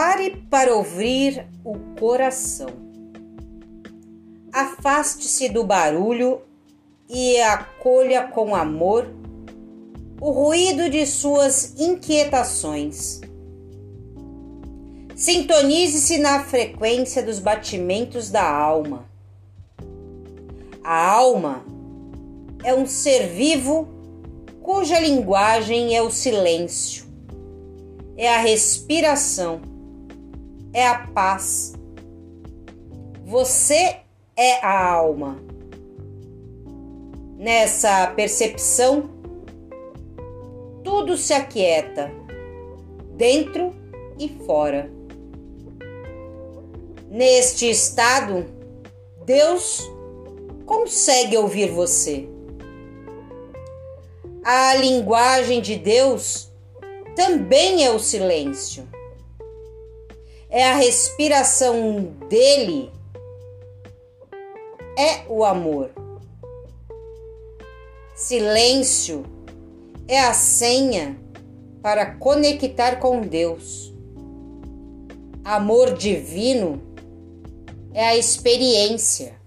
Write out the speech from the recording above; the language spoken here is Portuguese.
Pare para ouvir o coração. Afaste-se do barulho e acolha com amor o ruído de suas inquietações. Sintonize-se na frequência dos batimentos da alma. A alma é um ser vivo cuja linguagem é o silêncio, é a respiração, é a paz. Você é a alma. Nessa percepção, tudo se aquieta, dentro e fora. Neste estado, Deus consegue ouvir você. A linguagem de Deus também é o silêncio. É a respiração dele, é o amor. Silêncio é a senha para conectar com Deus. Amor divino é a experiência.